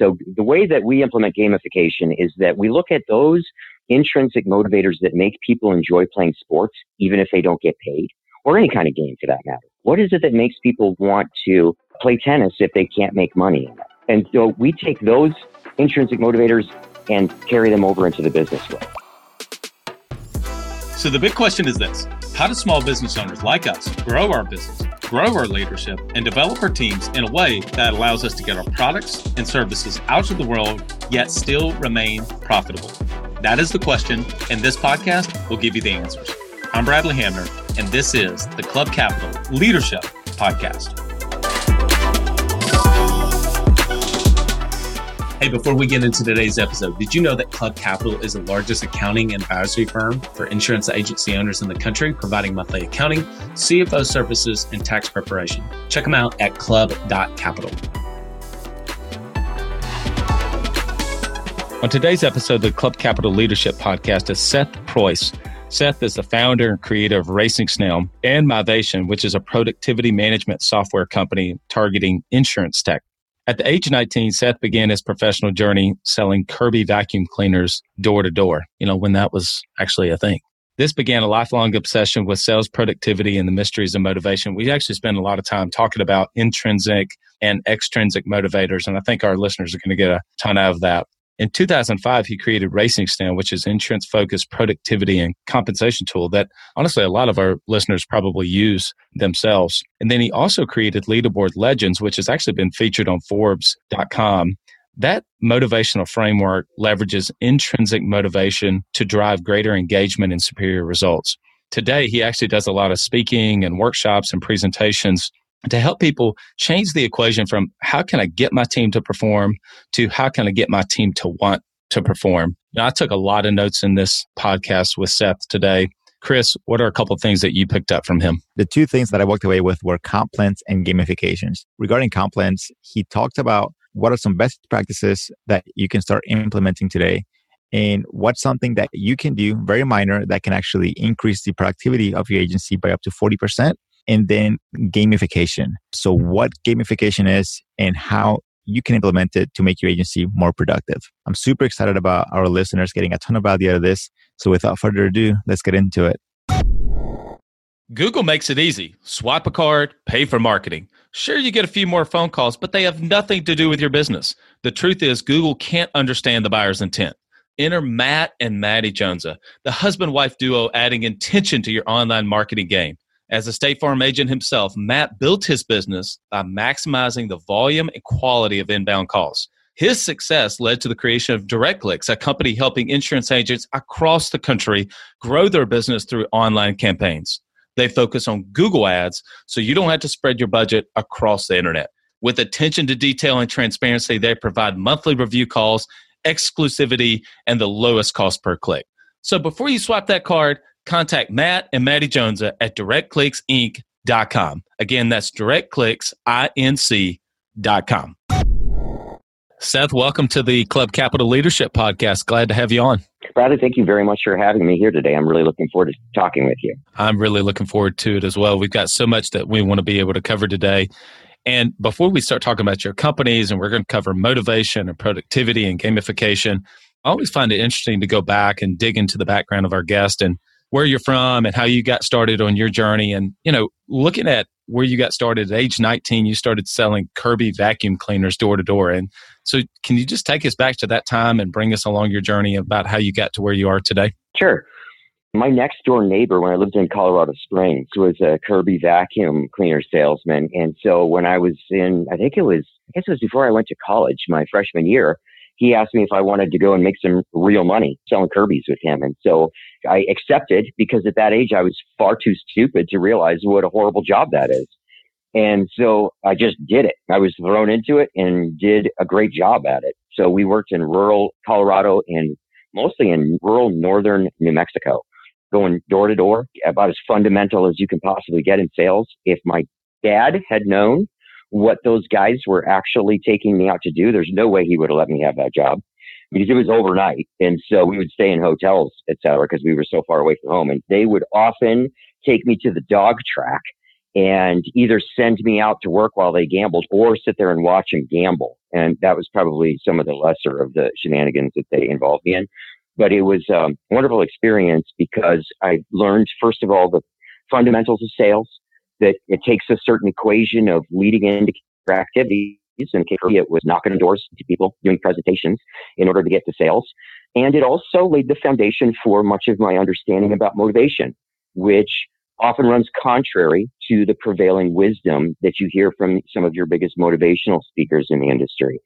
So the way that we implement gamification is that we look at those intrinsic motivators that make people enjoy playing sports, even if they don't get paid, or any kind of game for that matter. What is it that makes people want to play tennis if they can't make money? And so we take those intrinsic motivators and carry them over into the business world. So the big question is this How do small business owners like us grow our business, grow our leadership, and develop our teams in a way that allows us to get our products and services out to the world, yet still remain profitable? That is the question, and this podcast will give you the answers. I'm Bradley Hamner, and this is the Club Capital Leadership Podcast. Hey, before we get into today's episode, did you know that Club Capital is the largest accounting and advisory firm for insurance agency owners in the country, providing monthly accounting, CFO services, and tax preparation? Check them out at club.capital. On today's episode of the Club Capital Leadership Podcast is Seth Preuss. Seth is the founder and creator of Racing Snail and Mivation, which is a productivity management software company targeting insurance tech. At the age of 19, Seth began his professional journey selling Kirby vacuum cleaners door to door, you know, when that was actually a thing. This began a lifelong obsession with sales productivity and the mysteries of motivation. We actually spend a lot of time talking about intrinsic and extrinsic motivators, and I think our listeners are going to get a ton out of that. In 2005, he created Racing Snail, which is insurance focused productivity and compensation tool that honestly, a lot of our listeners probably use themselves. And then he also created Leaderboard Legends, which has actually been featured on Forbes.com. That motivational framework leverages intrinsic motivation to drive greater engagement and superior results. Today, he actually does a lot of speaking and workshops and presentations to help people change the equation from how can I get my team to perform to how can I get my team to want to perform. Now, I took a lot of notes in this podcast with Seth today. Chris, what are a couple of things that you picked up from him? The two things that I walked away with were comp plans and gamifications. Regarding comp plans, he talked about what are some best practices that you can start implementing today and what's something that you can do very minor that can actually increase the productivity of your agency by up to 40% and then gamification. So, what gamification is and how you can implement it to make your agency more productive. I'm super excited about our listeners getting a ton of value out of this. So, without further ado, let's get into it. Google makes it easy. Swipe a card, pay for marketing. Sure, you get a few more phone calls, but they have nothing to do with your business. The truth is, Google can't understand the buyer's intent. Enter Matt and Maddie Jonesa, the husband wife duo adding intention to your online marketing game. As a State Farm agent himself, Matt built his business by maximizing the volume and quality of inbound calls. His success led to the creation of DirectClicks, a company helping insurance agents across the country grow their business through online campaigns. They focus on Google ads, so you don't have to spread your budget across the internet. With attention to detail and transparency, they provide monthly review calls, exclusivity, and the lowest cost per click. So before you swipe that card, contact Matt and Maddie Jonesa at directclicksinc.com. Again, that's directclicksinc.com. Seth, welcome to the Club Capital Leadership Podcast. Glad to have you on. Bradley, thank you very much for having me here today. I'm really looking forward to talking with you. I'm really looking forward to it as well. We've got so much that we want to be able to cover today. And before we start talking about your companies, and we're going to cover motivation and productivity and gamification, I always find it interesting to go back and dig into the background of our guest and where you're from and how you got started on your journey. And, you know, looking at where you got started at age 19, you started selling Kirby vacuum cleaners door to door. And so, can you just take us back to that time and bring us along your journey about how you got to where you are today? Sure. My next door neighbor, when I lived in Colorado Springs, was a Kirby vacuum cleaner salesman. And so, when I was in, I think it was, I guess it was before I went to college, my freshman year, he asked me if I wanted to go and make some real money selling Kirby's with him. And so I accepted because at that age I was far too stupid to realize what a horrible job that is. And so I just did it. I was thrown into it and did a great job at it. So we worked in rural Colorado and mostly in rural northern New Mexico, going door to door, about as fundamental as you can possibly get in sales. If my dad had known what those guys were actually taking me out to do, there's no way he would have let me have that job because it was overnight. And so we would stay in hotels, et cetera, because we were so far away from home. And they would often take me to the dog track and either send me out to work while they gambled or sit there and watch them gamble. And that was probably some of the lesser of the shenanigans that they involved me in. But it was um, a wonderful experience because I learned, first of all, the fundamentals of sales, that it takes a certain equation of leading into activities. And it was knocking on doors to people, doing presentations in order to get to sales. And it also laid the foundation for much of my understanding about motivation, which often runs contrary to the prevailing wisdom that you hear from some of your biggest motivational speakers in the industry.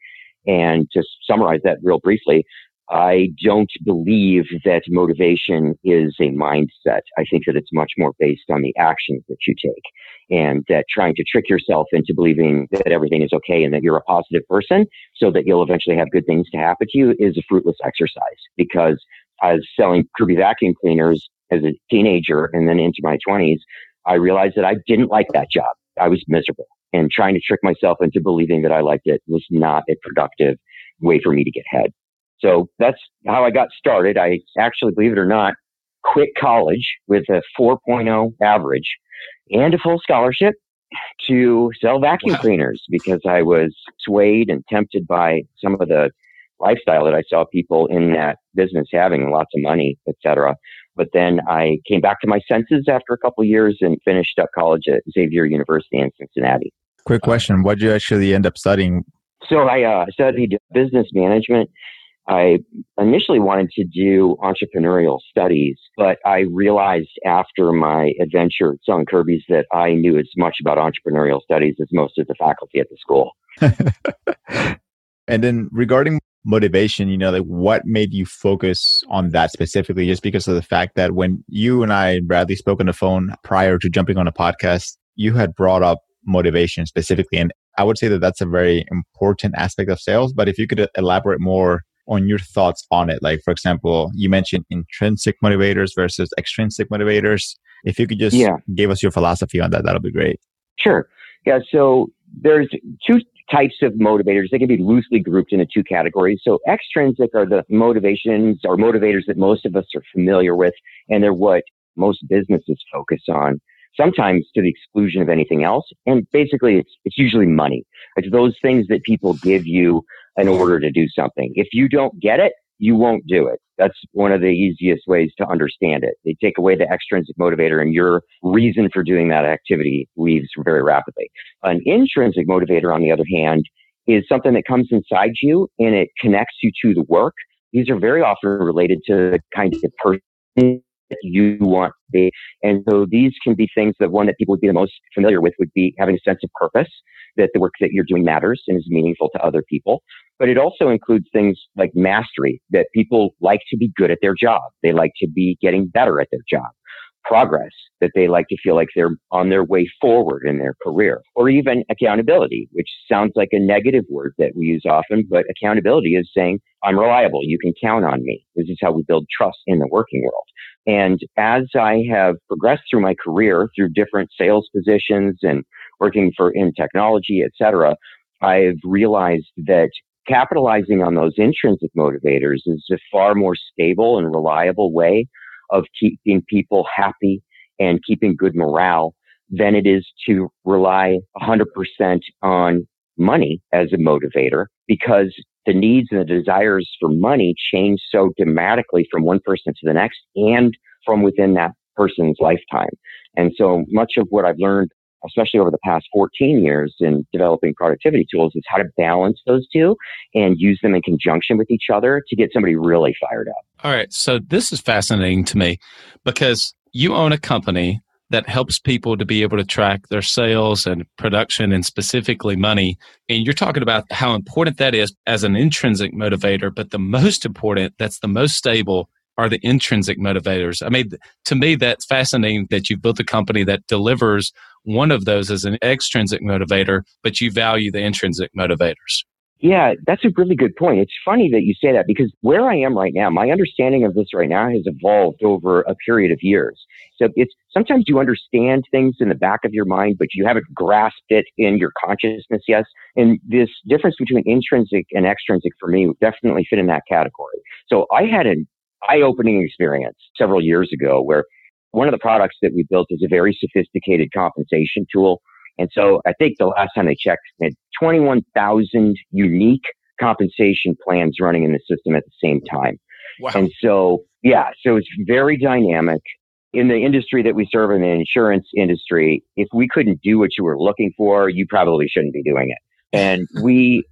And to summarize that real briefly, I don't believe that motivation is a mindset. I think that it's much more based on the actions that you take and that trying to trick yourself into believing that everything is okay and that you're a positive person so that you'll eventually have good things to happen to you is a fruitless exercise because I was selling Kirby vacuum cleaners as a teenager and then into my 20s, I realized that I didn't like that job. I was miserable and trying to trick myself into believing that I liked it was not a productive way for me to get ahead. So that's how I got started. I actually, believe it or not, quit college with a 4.0 average and a full scholarship to sell vacuum wow. cleaners because I was swayed and tempted by some of the lifestyle that I saw people in that business having lots of money, etc. But then I came back to my senses after a couple years and finished up college at Xavier University in Cincinnati. Quick question: What did you actually end up studying? So I uh, studied business management. I initially wanted to do entrepreneurial studies, but I realized after my adventure at selling Kirby's that I knew as much about entrepreneurial studies as most of the faculty at the school. and then regarding motivation you know like what made you focus on that specifically just because of the fact that when you and i and bradley spoke on the phone prior to jumping on a podcast you had brought up motivation specifically and i would say that that's a very important aspect of sales but if you could elaborate more on your thoughts on it like for example you mentioned intrinsic motivators versus extrinsic motivators if you could just yeah. give us your philosophy on that that'll be great sure yeah so there's two types of motivators. They can be loosely grouped into two categories. So extrinsic are the motivations or motivators that most of us are familiar with, and they're what most businesses focus on, sometimes to the exclusion of anything else. And basically, it's, it's usually money. It's those things that people give you in order to do something. If you don't get it, you won't do it. That's one of the easiest ways to understand it. They take away the extrinsic motivator and your reason for doing that activity leaves very rapidly. An intrinsic motivator, on the other hand, is something that comes inside you and it connects you to the work. These are very often related to the kind of person you want to be. And so these can be things that one that people would be the most familiar with would be having a sense of purpose, that the work that you're doing matters and is meaningful to other people. But it also includes things like mastery, that people like to be good at their job. They like to be getting better at their job. Progress, that they like to feel like they're on their way forward in their career. Or even accountability, which sounds like a negative word that we use often, but accountability is saying, I'm reliable. You can count on me. This is how we build trust in the working world. And as I have progressed through my career through different sales positions and working for in technology, etc I've realized that capitalizing on those intrinsic motivators is a far more stable and reliable way of keeping people happy and keeping good morale than it is to rely 100% on money as a motivator because the needs and the desires for money change so dramatically from one person to the next and from within that person's lifetime. And so much of what I've learned especially over the past 14 years in developing productivity tools, is how to balance those two and use them in conjunction with each other to get somebody really fired up. All right. So this is fascinating to me because you own a company that helps people to be able to track their sales and production and specifically money. And you're talking about how important that is as an intrinsic motivator, but the most important, that's the most stable are the intrinsic motivators. I mean, to me, that's fascinating that you built a company that delivers one of those as an extrinsic motivator, but you value the intrinsic motivators. Yeah, that's a really good point. It's funny that you say that because where I am right now, my understanding of this right now has evolved over a period of years. So it's sometimes you understand things in the back of your mind, but you haven't grasped it in your consciousness yet. And this difference between intrinsic and extrinsic for me definitely fit in that category. So I had an eye opening experience several years ago where one of the products that we built is a very sophisticated compensation tool. And so I think the last time they checked, they had 21,000 unique compensation plans running in the system at the same time. Wow. And so, yeah, so it's very dynamic. In the industry that we serve in the insurance industry, if we couldn't do what you were looking for, you probably shouldn't be doing it. And we,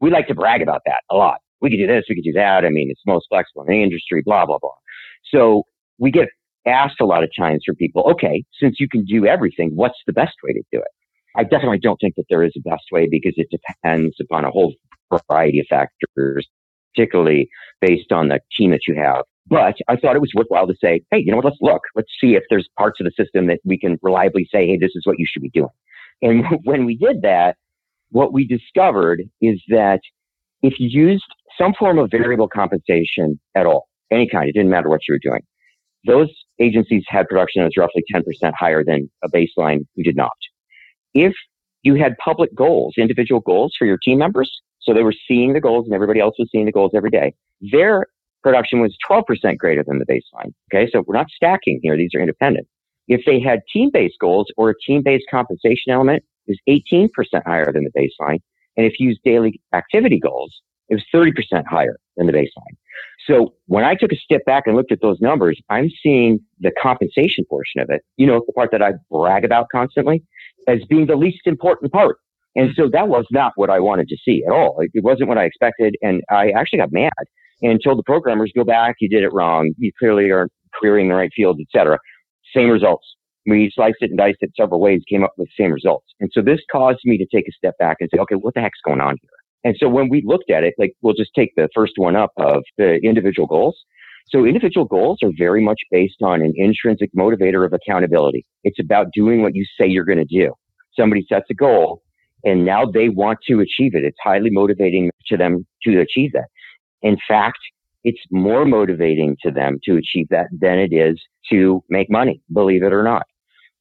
we like to brag about that a lot. We could do this, we could do that. I mean, it's most flexible in the industry, blah, blah, blah. So we get asked a lot of times for people, okay, since you can do everything, what's the best way to do it? I definitely don't think that there is a best way because it depends upon a whole variety of factors, particularly based on the team that you have. But I thought it was worthwhile to say, hey, you know what? Let's look. Let's see if there's parts of the system that we can reliably say, hey, this is what you should be doing. And when we did that, what we discovered is that if you used some form of variable compensation at all, any kind, it didn't matter what you were doing, those agencies had production that was roughly 10% higher than a baseline who did not. If you had public goals, individual goals for your team members, so they were seeing the goals and everybody else was seeing the goals every day, their production was 12% greater than the baseline. Okay. So we're not stacking here. These are independent. If they had team-based goals or a team-based compensation element, is 18% higher than the baseline. And if you use daily activity goals, it was 30% higher than the baseline. So when I took a step back and looked at those numbers, I'm seeing the compensation portion of it, you know, the part that I brag about constantly as being the least important part. And so that was not what I wanted to see at all. It wasn't what I expected. And I actually got mad and told the programmers, go back. You did it wrong. You clearly aren't querying the right fields, etc. Same results. We sliced it and diced it several ways, came up with the same results. And so this caused me to take a step back and say, okay, what the heck's going on here? And so when we looked at it, like we'll just take the first one up of the individual goals. So individual goals are very much based on an intrinsic motivator of accountability. It's about doing what you say you're going to do. Somebody sets a goal and now they want to achieve it. It's highly motivating to them to achieve that. In fact, it's more motivating to them to achieve that than it is to make money, believe it or not.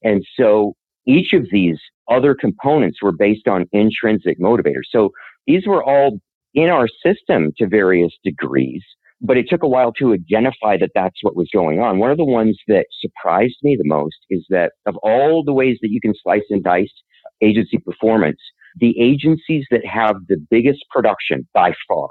And so each of these other components were based on intrinsic motivators. So these were all in our system to various degrees, but it took a while to identify that that's what was going on. One of the ones that surprised me the most is that of all the ways that you can slice and dice agency performance, the agencies that have the biggest production by far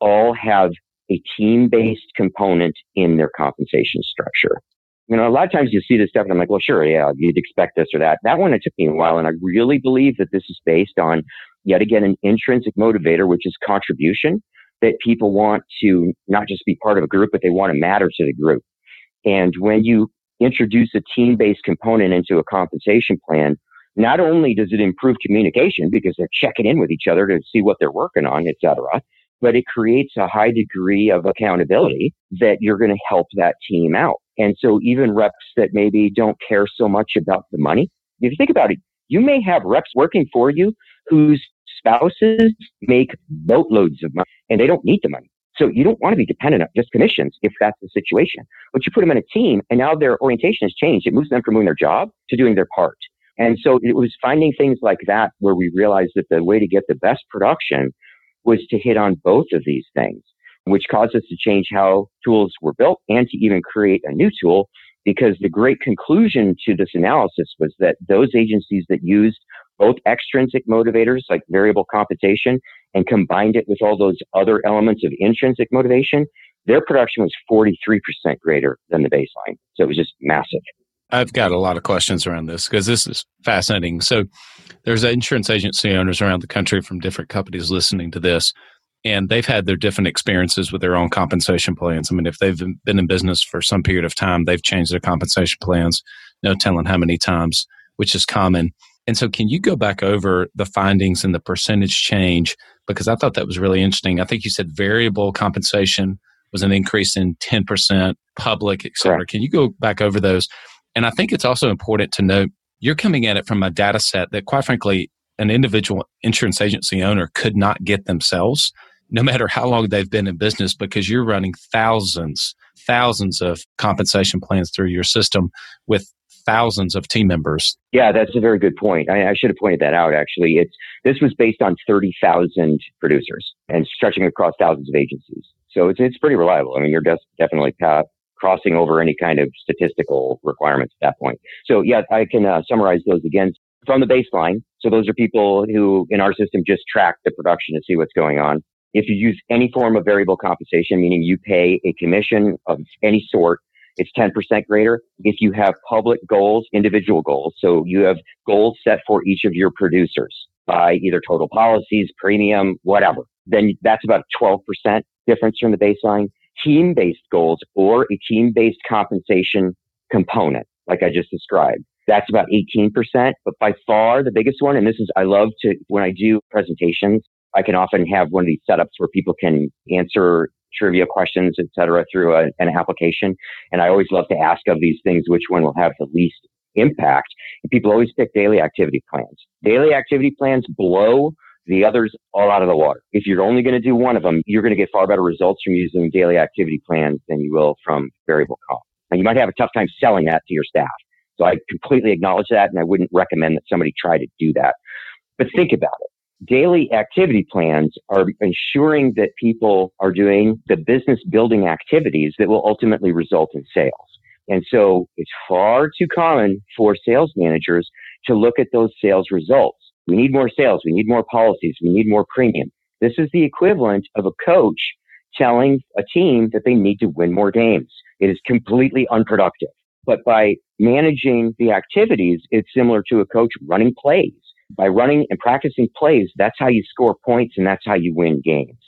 all have a team based component in their compensation structure. You know, a lot of times you see this stuff and I'm like, well, sure, yeah, you'd expect this or that. That one, it took me a while. And I really believe that this is based on yet again an intrinsic motivator, which is contribution that people want to not just be part of a group, but they want to matter to the group. And when you introduce a team based component into a compensation plan, not only does it improve communication because they're checking in with each other to see what they're working on, et cetera, but it creates a high degree of accountability that you're going to help that team out. And so even reps that maybe don't care so much about the money, if you think about it, you may have reps working for you whose spouses make boatloads of money and they don't need the money. So you don't want to be dependent on just commissions if that's the situation. But you put them in a team and now their orientation has changed. It moves them from doing their job to doing their part. And so it was finding things like that where we realized that the way to get the best production was to hit on both of these things, which caused us to change how tools were built and to even create a new tool. Because the great conclusion to this analysis was that those agencies that used both extrinsic motivators like variable compensation and combined it with all those other elements of intrinsic motivation, their production was 43% greater than the baseline. So it was just massive. I've got a lot of questions around this because this is fascinating. So there's insurance agency owners around the country from different companies listening to this and they've had their different experiences with their own compensation plans. I mean, if they've been in business for some period of time, they've changed their compensation plans, no telling how many times, which is common. And so, can you go back over the findings and the percentage change? Because I thought that was really interesting. I think you said variable compensation was an increase in 10%, public, et cetera. Correct. Can you go back over those? And I think it's also important to note you're coming at it from a data set that, quite frankly, an individual insurance agency owner could not get themselves, no matter how long they've been in business, because you're running thousands, thousands of compensation plans through your system with thousands of team members. Yeah, that's a very good point. I, I should have pointed that out. Actually, it's this was based on thirty thousand producers and stretching across thousands of agencies. So it's it's pretty reliable. I mean, you're des- definitely crossing over any kind of statistical requirements at that point. So yeah, I can uh, summarize those again from the baseline. So those are people who in our system just track the production to see what's going on. If you use any form of variable compensation, meaning you pay a commission of any sort, it's 10% greater. If you have public goals, individual goals, so you have goals set for each of your producers by either total policies, premium, whatever, then that's about 12% difference from the baseline. Team based goals or a team based compensation component, like I just described. That's about 18%, but by far the biggest one. And this is, I love to, when I do presentations, I can often have one of these setups where people can answer trivia questions, et cetera, through a, an application. And I always love to ask of these things, which one will have the least impact. And people always pick daily activity plans. Daily activity plans blow the others all out of the water. If you're only going to do one of them, you're going to get far better results from using daily activity plans than you will from variable comp. And you might have a tough time selling that to your staff. So I completely acknowledge that and I wouldn't recommend that somebody try to do that. But think about it. Daily activity plans are ensuring that people are doing the business building activities that will ultimately result in sales. And so it's far too common for sales managers to look at those sales results. We need more sales. We need more policies. We need more premium. This is the equivalent of a coach telling a team that they need to win more games. It is completely unproductive. But by managing the activities, it's similar to a coach running plays. By running and practicing plays, that's how you score points and that's how you win games.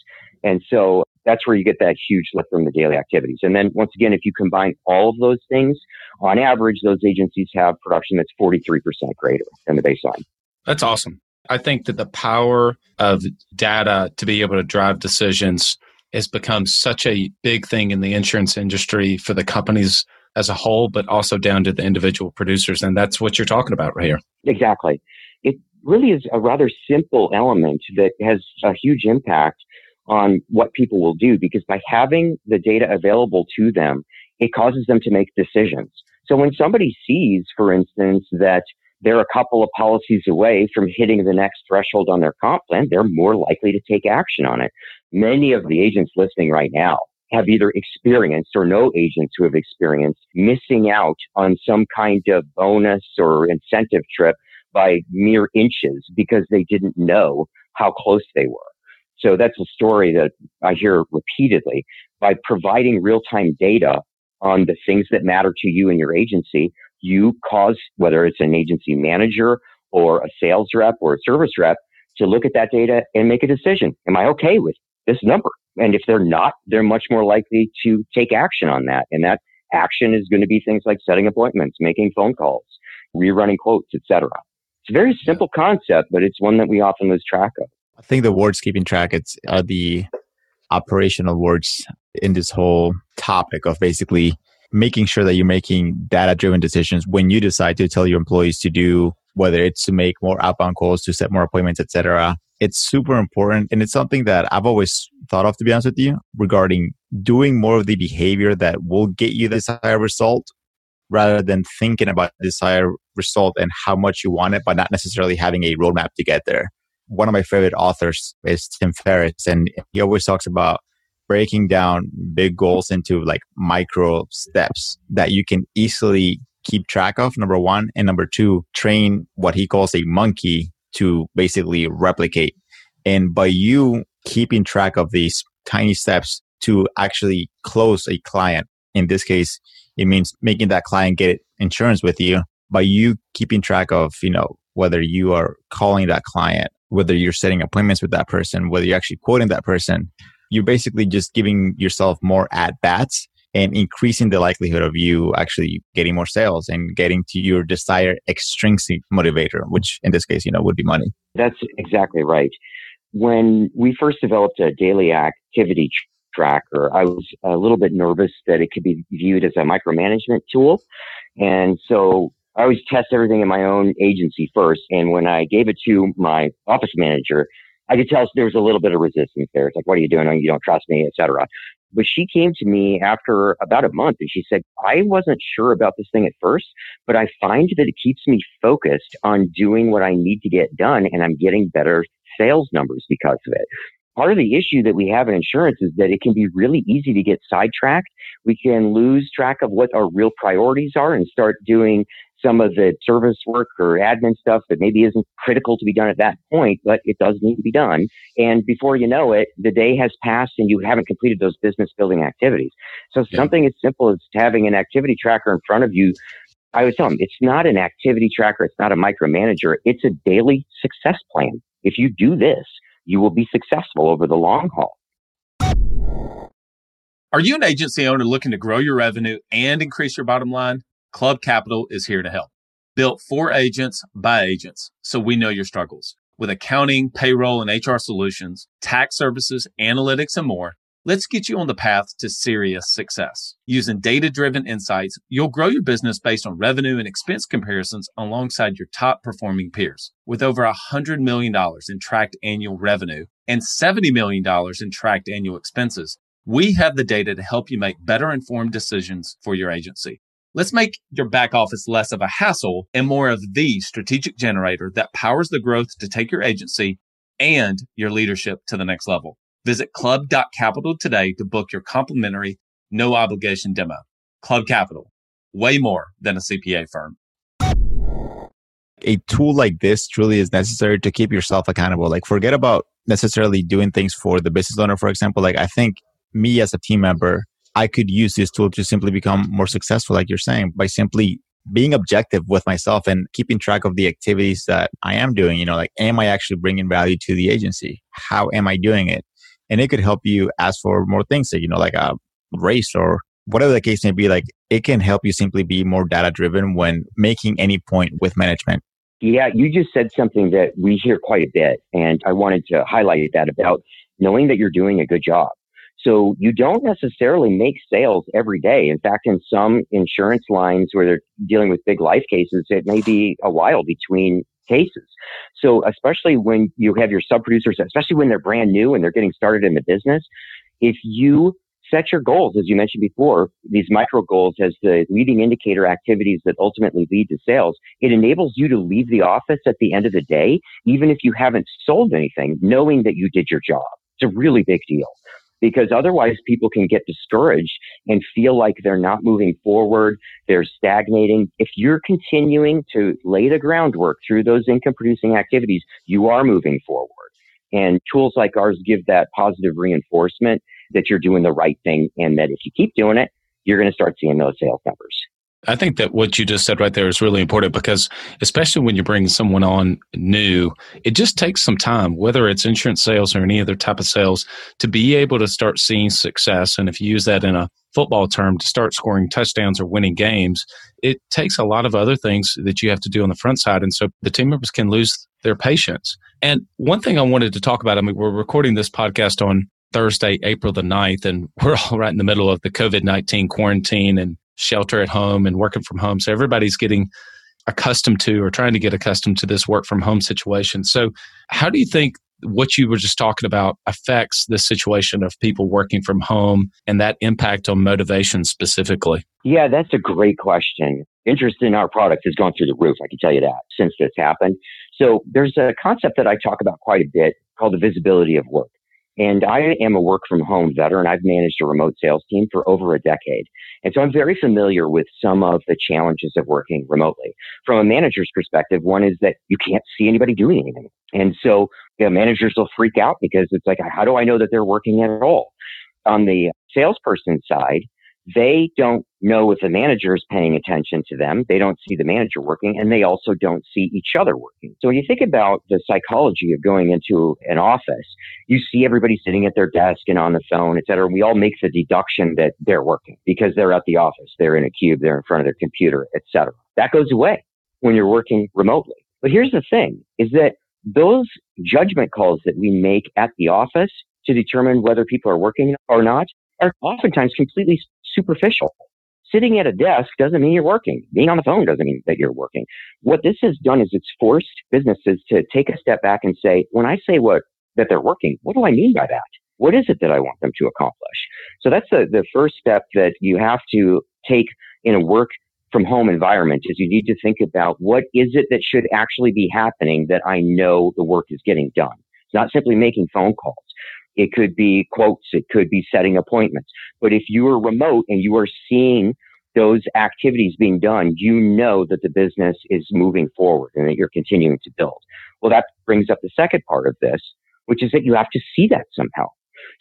And so that's where you get that huge lift from the daily activities. And then once again, if you combine all of those things, on average, those agencies have production that's 43% greater than the baseline. That's awesome. I think that the power of data to be able to drive decisions has become such a big thing in the insurance industry for the companies as a whole, but also down to the individual producers. And that's what you're talking about right here. Exactly. Really is a rather simple element that has a huge impact on what people will do because by having the data available to them, it causes them to make decisions. So when somebody sees, for instance, that they're a couple of policies away from hitting the next threshold on their comp plan, they're more likely to take action on it. Many of the agents listening right now have either experienced or know agents who have experienced missing out on some kind of bonus or incentive trip by mere inches because they didn't know how close they were. So that's a story that I hear repeatedly. By providing real time data on the things that matter to you and your agency, you cause, whether it's an agency manager or a sales rep or a service rep, to look at that data and make a decision. Am I okay with this number? And if they're not, they're much more likely to take action on that. And that action is going to be things like setting appointments, making phone calls, rerunning quotes, etc. It's a very simple concept, but it's one that we often lose track of. I think the words keeping track it's are the operational words in this whole topic of basically making sure that you're making data driven decisions when you decide to tell your employees to do whether it's to make more outbound calls to set more appointments etc it's super important and it's something that i've always thought of to be honest with you regarding doing more of the behavior that will get you this desired result rather than thinking about desired result and how much you want it but not necessarily having a roadmap to get there. One of my favorite authors is tim ferriss and he always talks about breaking down big goals into like micro steps that you can easily keep track of number one. And number two train what he calls a monkey to basically replicate. And by you keeping track of these tiny steps to actually close a client in this case it means making that client get insurance with you by you keeping track of you know whether you are calling that client whether you're setting appointments with that person whether you're actually quoting that person you're basically just giving yourself more at bats and increasing the likelihood of you actually getting more sales and getting to your desired extrinsic motivator, which in this case, you know, would be money. That's exactly right. When we first developed a daily activity tracker, I was a little bit nervous that it could be viewed as a micromanagement tool. And so I always test everything in my own agency first. And when I gave it to my office manager, I could tell there was a little bit of resistance there. It's like, what are you doing? You don't trust me, etc. But she came to me after about a month and she said, I wasn't sure about this thing at first, but I find that it keeps me focused on doing what I need to get done and I'm getting better sales numbers because of it. Part of the issue that we have in insurance is that it can be really easy to get sidetracked We can lose track of what our real priorities are and start doing some of the service work or admin stuff that maybe isn't critical to be done at that point, but it does need to be done. And before you know it, the day has passed and you haven't completed those business building activities. So yeah. something as simple as having an activity tracker in front of you. I would tell them it's not an activity tracker. It's not a micromanager. It's a daily success plan. If you do this, you will be successful over the long haul. Are you an agency owner looking to grow your revenue and increase your bottom line? Club Capital is here to help. Built for agents by agents, so we know your struggles. With accounting, payroll, and HR solutions, tax services, analytics, and more, let's get you on the path to serious success. Using data driven insights, you'll grow your business based on revenue and expense comparisons alongside your top performing peers. With over $100 million in tracked annual revenue and $70 million in tracked annual expenses, we have the data to help you make better informed decisions for your agency. Let's make your back office less of a hassle and more of the strategic generator that powers the growth to take your agency and your leadership to the next level. Visit club.capital today to book your complimentary, no obligation demo. Club Capital, way more than a CPA firm. A tool like this truly is necessary to keep yourself accountable. Like, forget about necessarily doing things for the business owner, for example. Like, I think me as a team member, I could use this tool to simply become more successful, like you're saying, by simply being objective with myself and keeping track of the activities that I am doing. You know, like, am I actually bringing value to the agency? How am I doing it? And it could help you ask for more things, you know, like a race or whatever the case may be. Like, it can help you simply be more data driven when making any point with management. Yeah, you just said something that we hear quite a bit. And I wanted to highlight that about knowing that you're doing a good job. So you don't necessarily make sales every day. In fact, in some insurance lines where they're dealing with big life cases, it may be a while between cases. So especially when you have your sub producers, especially when they're brand new and they're getting started in the business, if you set your goals, as you mentioned before, these micro goals as the leading indicator activities that ultimately lead to sales, it enables you to leave the office at the end of the day, even if you haven't sold anything, knowing that you did your job. It's a really big deal because otherwise people can get discouraged and feel like they're not moving forward, they're stagnating. If you're continuing to lay the groundwork through those income producing activities, you are moving forward. And tools like ours give that positive reinforcement that you're doing the right thing and that if you keep doing it, you're going to start seeing those sales numbers. I think that what you just said right there is really important because, especially when you bring someone on new, it just takes some time, whether it's insurance sales or any other type of sales, to be able to start seeing success. And if you use that in a football term, to start scoring touchdowns or winning games, it takes a lot of other things that you have to do on the front side. And so the team members can lose their patience. And one thing I wanted to talk about I mean, we're recording this podcast on Thursday, April the 9th, and we're all right in the middle of the COVID 19 quarantine and shelter at home and working from home. So everybody's getting accustomed to or trying to get accustomed to this work from home situation. So, how do you think what you were just talking about affects the situation of people working from home and that impact on motivation specifically? Yeah, that's a great question. Interest in our product has gone through the roof, I can tell you that, since this happened. So, there's a concept that I talk about quite a bit called the visibility of work. And I am a work from home veteran. I've managed a remote sales team for over a decade. And so I'm very familiar with some of the challenges of working remotely. From a manager's perspective, one is that you can't see anybody doing anything. And so you know, managers will freak out because it's like, how do I know that they're working at all? On the salesperson side, they don't know if the manager is paying attention to them. They don't see the manager working and they also don't see each other working. So when you think about the psychology of going into an office, you see everybody sitting at their desk and on the phone, et cetera. We all make the deduction that they're working because they're at the office. They're in a cube. They're in front of their computer, et cetera. That goes away when you're working remotely. But here's the thing is that those judgment calls that we make at the office to determine whether people are working or not are oftentimes completely superficial. Sitting at a desk doesn't mean you're working. Being on the phone doesn't mean that you're working. What this has done is it's forced businesses to take a step back and say, when I say what that they're working, what do I mean by that? What is it that I want them to accomplish? So that's the, the first step that you have to take in a work from home environment is you need to think about what is it that should actually be happening that I know the work is getting done. It's not simply making phone calls It could be quotes. It could be setting appointments. But if you are remote and you are seeing those activities being done, you know that the business is moving forward and that you're continuing to build. Well, that brings up the second part of this, which is that you have to see that somehow.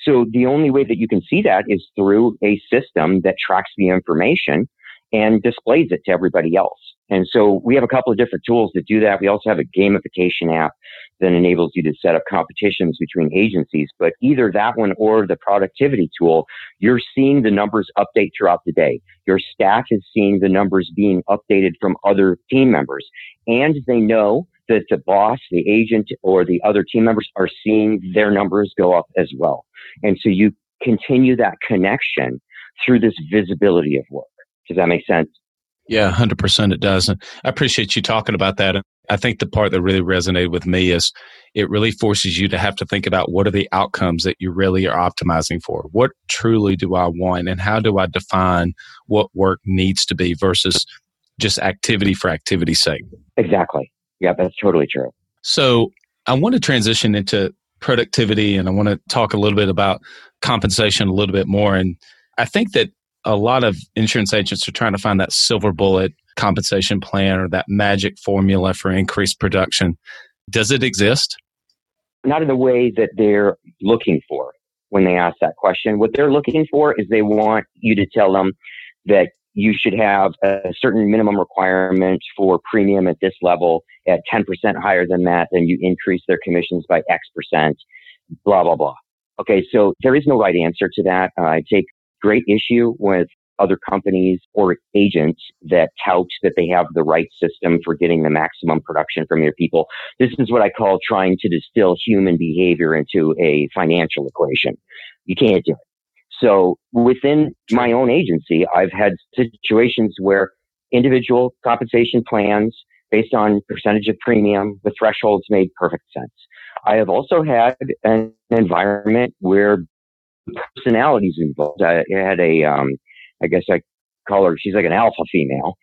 So the only way that you can see that is through a system that tracks the information and displays it to everybody else. And so we have a couple of different tools that do that. We also have a gamification app that enables you to set up competitions between agencies. But either that one or the productivity tool, you're seeing the numbers update throughout the day. Your staff is seeing the numbers being updated from other team members. And they know that the boss, the agent, or the other team members are seeing their numbers go up as well. And so you continue that connection through this visibility of work. Does that make sense? Yeah, 100% it does. And I appreciate you talking about that. I think the part that really resonated with me is it really forces you to have to think about what are the outcomes that you really are optimizing for? What truly do I want? And how do I define what work needs to be versus just activity for activity's sake? Exactly. Yeah, that's totally true. So I want to transition into productivity and I want to talk a little bit about compensation a little bit more. And I think that a lot of insurance agents are trying to find that silver bullet compensation plan or that magic formula for increased production. Does it exist? Not in the way that they're looking for when they ask that question. What they're looking for is they want you to tell them that you should have a certain minimum requirement for premium at this level at 10% higher than that, then you increase their commissions by X percent, blah, blah, blah. Okay, so there is no right answer to that. Uh, I take great issue with other companies or agents that tout that they have the right system for getting the maximum production from your people. This is what I call trying to distill human behavior into a financial equation. You can't do it. So within my own agency, I've had situations where individual compensation plans based on percentage of premium, the thresholds made perfect sense. I have also had an environment where personalities involved. I had a, um, I guess I call her, she's like an alpha female,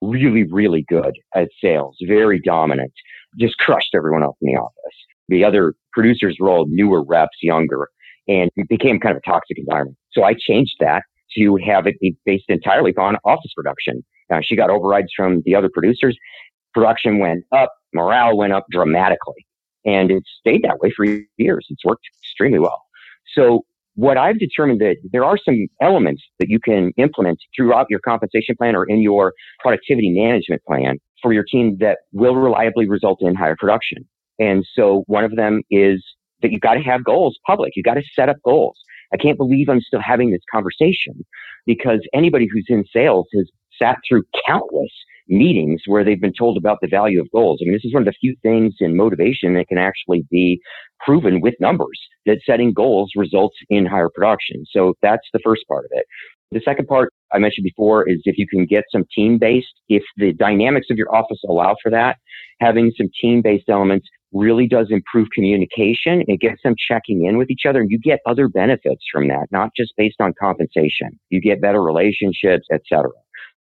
really, really good at sales, very dominant, just crushed everyone else in the office. The other producers were all newer reps, younger, and it became kind of a toxic environment. So I changed that to have it be based entirely on office production. Now she got overrides from the other producers. Production went up, morale went up dramatically, and it stayed that way for years. It's worked extremely well. So what I've determined that there are some elements that you can implement throughout your compensation plan or in your productivity management plan for your team that will reliably result in higher production. And so one of them is that you've got to have goals public. You've got to set up goals. I can't believe I'm still having this conversation because anybody who's in sales has sat through countless meetings where they've been told about the value of goals. I mean, this is one of the few things in motivation that can actually be proven with numbers that setting goals results in higher production. So that's the first part of it. The second part I mentioned before is if you can get some team based, if the dynamics of your office allow for that, having some team based elements really does improve communication. It gets them checking in with each other and you get other benefits from that, not just based on compensation. You get better relationships, etc.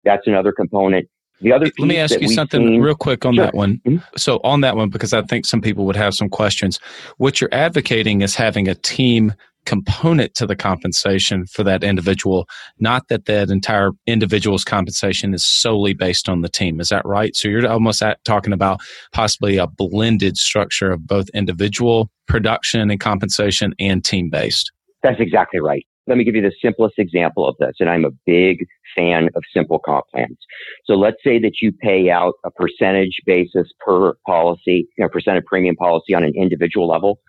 That's another component. The other let me ask you something seen, real quick on sure. that one. Mm-hmm. So on that one, because I think some people would have some questions. What you're advocating is having a team component to the compensation for that individual, not that that entire individual's compensation is solely based on the team. Is that right? So you're almost at, talking about possibly a blended structure of both individual production and compensation and team based. That's exactly right. Let me give you the simplest example of this, and I'm a big fan of simple comp plans. So let's say that you pay out a percentage basis per policy, you know, percent of premium policy on an individual level,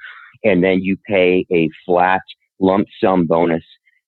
and then you pay a flat lump sum bonus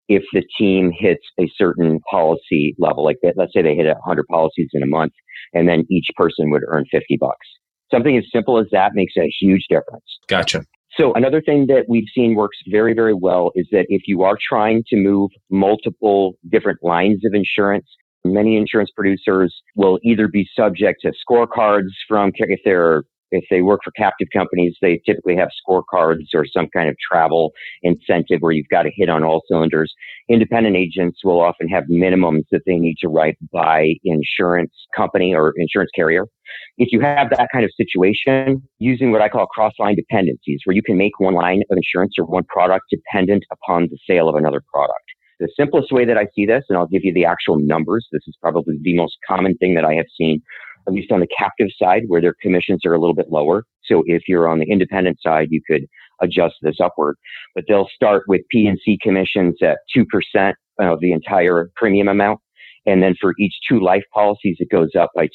if the team hits a certain policy level. Like let's say they hit 100 policies in a month, and then each person would earn 50 bucks. Something as simple as that makes a huge difference. Gotcha. So another thing that we've seen works very, very well is that if you are trying to move multiple different lines of insurance, many insurance producers will either be subject to scorecards from if they're if they work for captive companies, they typically have scorecards or some kind of travel incentive where you've got to hit on all cylinders. Independent agents will often have minimums that they need to write by insurance company or insurance carrier. If you have that kind of situation, using what I call cross line dependencies, where you can make one line of insurance or one product dependent upon the sale of another product. The simplest way that I see this, and I'll give you the actual numbers, this is probably the most common thing that I have seen, at least on the captive side, where their commissions are a little bit lower. So if you're on the independent side, you could adjust this upward. But they'll start with P&C commissions at 2% of the entire premium amount. And then for each two life policies, it goes up by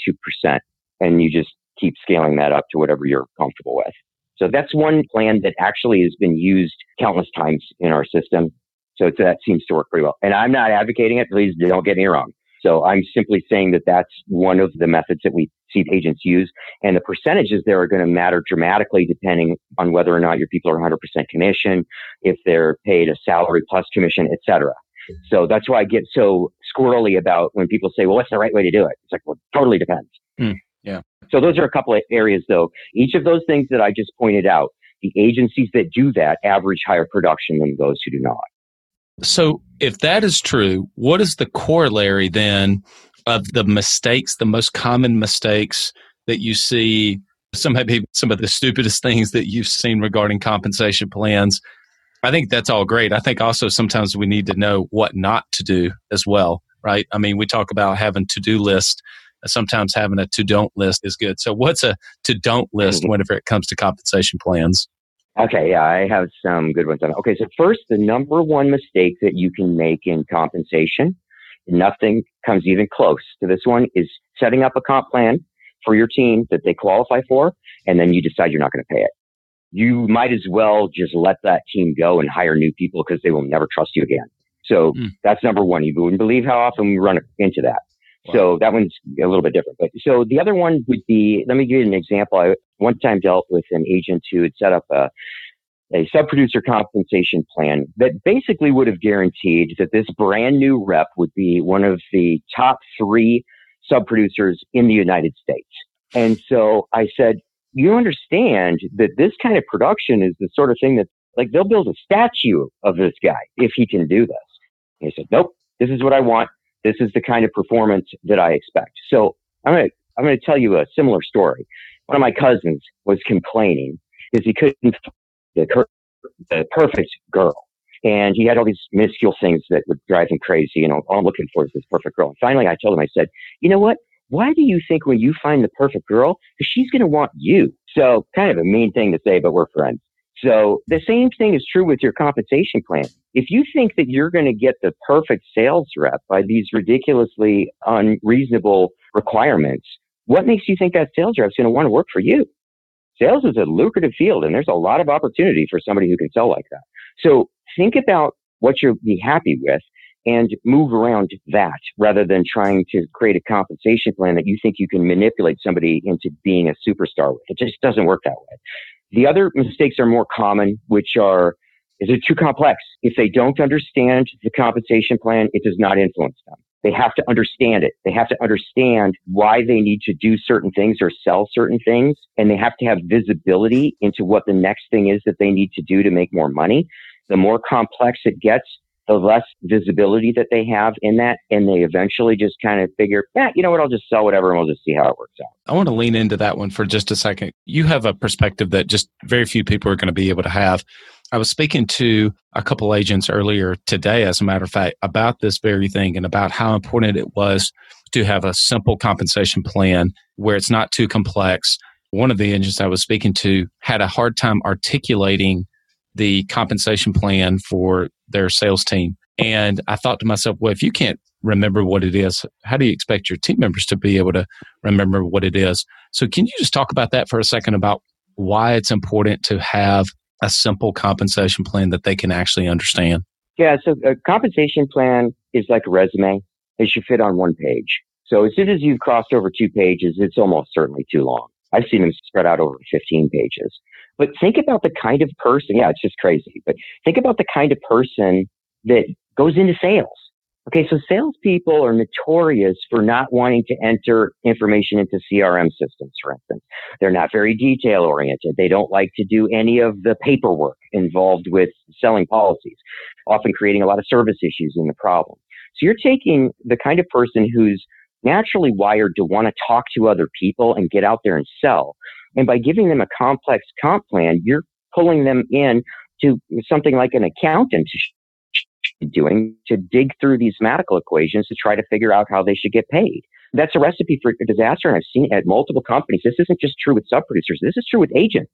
2%. And you just keep scaling that up to whatever you're comfortable with. So that's one plan that actually has been used countless times in our system. So that seems to work pretty well. And I'm not advocating it. Please don't get me wrong. So I'm simply saying that that's one of the methods that we see agents use. And the percentages there are going to matter dramatically depending on whether or not your people are 100% commission, if they're paid a salary plus commission, et cetera. So that's why I get so squirrely about when people say, well, what's the right way to do it? It's like, well, it totally depends. Mm, yeah. So those are a couple of areas though. Each of those things that I just pointed out, the agencies that do that average higher production than those who do not. So, if that is true, what is the corollary then of the mistakes, the most common mistakes that you see? Some maybe some of the stupidest things that you've seen regarding compensation plans. I think that's all great. I think also sometimes we need to know what not to do as well, right? I mean, we talk about having to do list. Sometimes having a to don't list is good. So, what's a to don't list mm-hmm. whenever it comes to compensation plans? Okay, yeah, I have some good ones on. Okay, so first, the number one mistake that you can make in compensation, nothing comes even close to this one, is setting up a comp plan for your team that they qualify for, and then you decide you're not going to pay it. You might as well just let that team go and hire new people because they will never trust you again. So mm. that's number one. You wouldn't believe how often we run into that. Wow. So that one's a little bit different. But so the other one would be, let me give you an example. I one time dealt with an agent who had set up a, a sub-producer compensation plan that basically would have guaranteed that this brand new rep would be one of the top three sub-producers in the United States. And so I said, you understand that this kind of production is the sort of thing that like they'll build a statue of this guy if he can do this. And he said, nope, this is what I want. This is the kind of performance that I expect. So I'm going to, I'm going to tell you a similar story. One of my cousins was complaining because he couldn't the, the perfect girl. And he had all these minuscule things that would drive him crazy. Know, all I'm looking for is this perfect girl. And finally, I told him, I said, you know what? Why do you think when you find the perfect girl, she's going to want you? So kind of a mean thing to say, but we're friends. So the same thing is true with your compensation plan. If you think that you're going to get the perfect sales rep by these ridiculously unreasonable requirements, what makes you think that sales rep is going to want to work for you? Sales is a lucrative field and there's a lot of opportunity for somebody who can sell like that. So think about what you'll be happy with and move around that rather than trying to create a compensation plan that you think you can manipulate somebody into being a superstar with. It just doesn't work that way. The other mistakes are more common, which are, is it too complex? If they don't understand the compensation plan, it does not influence them. They have to understand it. They have to understand why they need to do certain things or sell certain things. And they have to have visibility into what the next thing is that they need to do to make more money. The more complex it gets, the less visibility that they have in that. And they eventually just kind of figure, yeah, you know what, I'll just sell whatever and we'll just see how it works out. I want to lean into that one for just a second. You have a perspective that just very few people are going to be able to have. I was speaking to a couple agents earlier today, as a matter of fact, about this very thing and about how important it was to have a simple compensation plan where it's not too complex. One of the agents I was speaking to had a hard time articulating the compensation plan for their sales team. And I thought to myself, well, if you can't remember what it is, how do you expect your team members to be able to remember what it is? So, can you just talk about that for a second about why it's important to have a simple compensation plan that they can actually understand? Yeah, so a compensation plan is like a resume. It should fit on one page. So as soon as you've crossed over two pages, it's almost certainly too long. I've seen them spread out over 15 pages. But think about the kind of person, yeah, it's just crazy, but think about the kind of person that goes into sales. Okay, so salespeople are notorious for not wanting to enter information into CRM systems, for instance. They're not very detail oriented. They don't like to do any of the paperwork involved with selling policies, often creating a lot of service issues in the problem. So you're taking the kind of person who's naturally wired to want to talk to other people and get out there and sell. And by giving them a complex comp plan, you're pulling them in to something like an accountant doing to dig through these mathematical equations to try to figure out how they should get paid. That's a recipe for disaster. And I've seen it at multiple companies. This isn't just true with sub producers. This is true with agents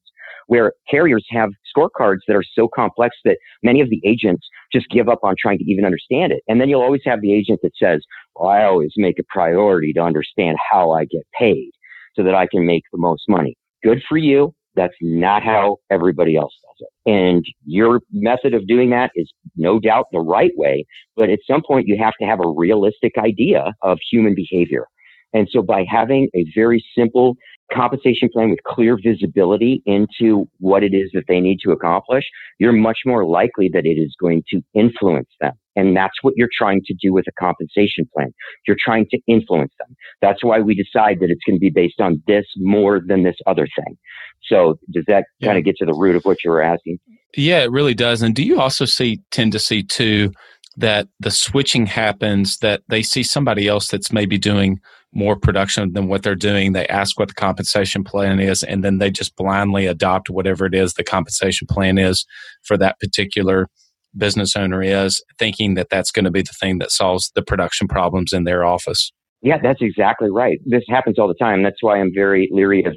where carriers have scorecards that are so complex that many of the agents just give up on trying to even understand it. And then you'll always have the agent that says, well, I always make a priority to understand how I get paid so that I can make the most money. Good for you. That's not how everybody else does it. And your method of doing that is no doubt the right way. But at some point, you have to have a realistic idea of human behavior. And so by having a very simple compensation plan with clear visibility into what it is that they need to accomplish, you're much more likely that it is going to influence them. And that's what you're trying to do with a compensation plan. You're trying to influence them. That's why we decide that it's going to be based on this more than this other thing. So does that yeah. kind of get to the root of what you were asking? Yeah, it really does. And do you also see tend to see too that the switching happens that they see somebody else that's maybe doing more production than what they're doing. They ask what the compensation plan is, and then they just blindly adopt whatever it is the compensation plan is for that particular business owner is, thinking that that's going to be the thing that solves the production problems in their office. Yeah, that's exactly right. This happens all the time. That's why I'm very leery of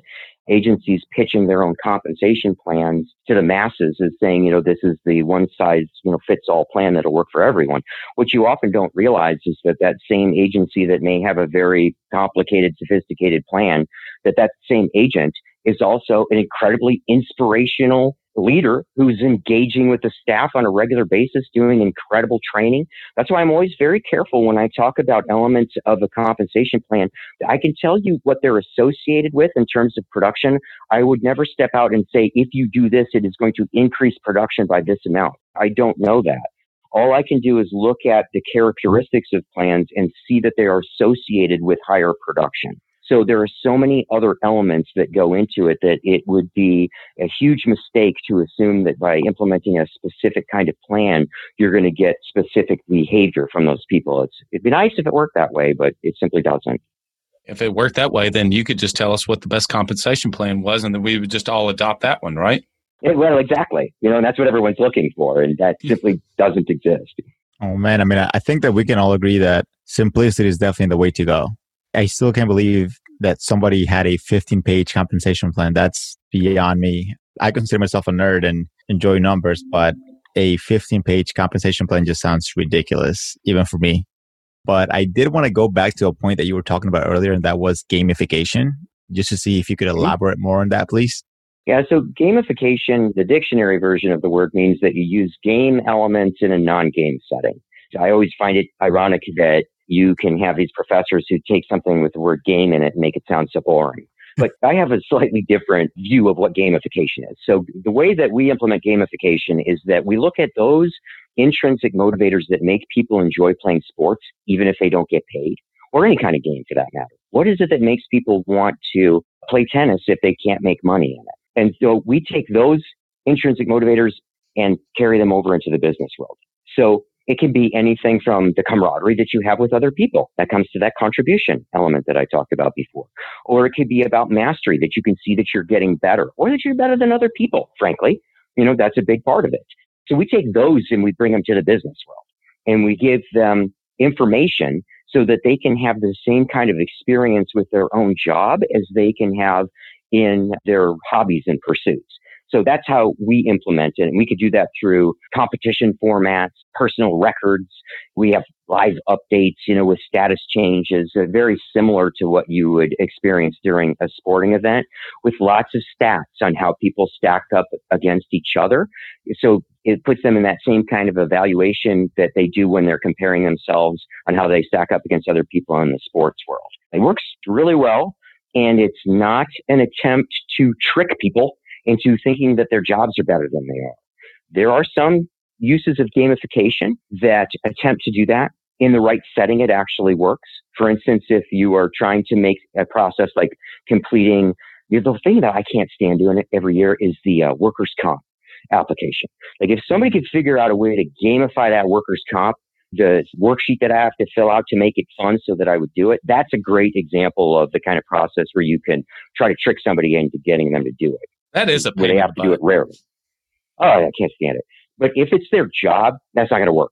agencies pitching their own compensation plans to the masses as saying, you know, this is the one size, you know, fits all plan that'll work for everyone. What you often don't realize is that that same agency that may have a very complicated, sophisticated plan, that that same agent is also an incredibly inspirational leader who's engaging with the staff on a regular basis, doing incredible training. That's why I'm always very careful when I talk about elements of a compensation plan. I can tell you what they're associated with in terms of production. I would never step out and say, if you do this, it is going to increase production by this amount. I don't know that. All I can do is look at the characteristics of plans and see that they are associated with higher production. So there are so many other elements that go into it that it would be a huge mistake to assume that by implementing a specific kind of plan, you're going to get specific behavior from those people. It's, it'd be nice if it worked that way, but it simply doesn't. If it worked that way, then you could just tell us what the best compensation plan was, and then we would just all adopt that one, right? Yeah, well, exactly. You know, and that's what everyone's looking for, and that hmm. simply doesn't exist. Oh man, I mean, I think that we can all agree that simplicity is definitely the way to go. I still can't believe that somebody had a 15 page compensation plan. That's beyond me. I consider myself a nerd and enjoy numbers, but a 15 page compensation plan just sounds ridiculous, even for me. But I did want to go back to a point that you were talking about earlier, and that was gamification, just to see if you could mm-hmm. elaborate more on that, please. Yeah, so gamification, the dictionary version of the word means that you use game elements in a non game setting. So I always find it ironic that you can have these professors who take something with the word game in it and make it sound so boring. But I have a slightly different view of what gamification is. So the way that we implement gamification is that we look at those intrinsic motivators that make people enjoy playing sports, even if they don't get paid, or any kind of game for that matter. What is it that makes people want to play tennis if they can't make money in it? And so we take those intrinsic motivators and carry them over into the business world. So it can be anything from the camaraderie that you have with other people. That comes to that contribution element that I talked about before. Or it could be about mastery that you can see that you're getting better or that you're better than other people, frankly. You know, that's a big part of it. So we take those and we bring them to the business world and we give them information so that they can have the same kind of experience with their own job as they can have in their hobbies and pursuits. So that's how we implement it. And we could do that through competition formats, personal records. We have live updates, you know, with status changes, uh, very similar to what you would experience during a sporting event with lots of stats on how people stack up against each other. So it puts them in that same kind of evaluation that they do when they're comparing themselves on how they stack up against other people in the sports world. It works really well. And it's not an attempt to trick people into thinking that their jobs are better than they are. There are some uses of gamification that attempt to do that. In the right setting, it actually works. For instance, if you are trying to make a process like completing, the thing that I can't stand doing every year is the uh, workers' comp application. Like if somebody could figure out a way to gamify that workers' comp the worksheet that I have to fill out to make it fun so that I would do it. That's a great example of the kind of process where you can try to trick somebody into getting them to do it. That is a where they have to do it rarely. Oh, I can't stand it. But if it's their job, that's not going to work.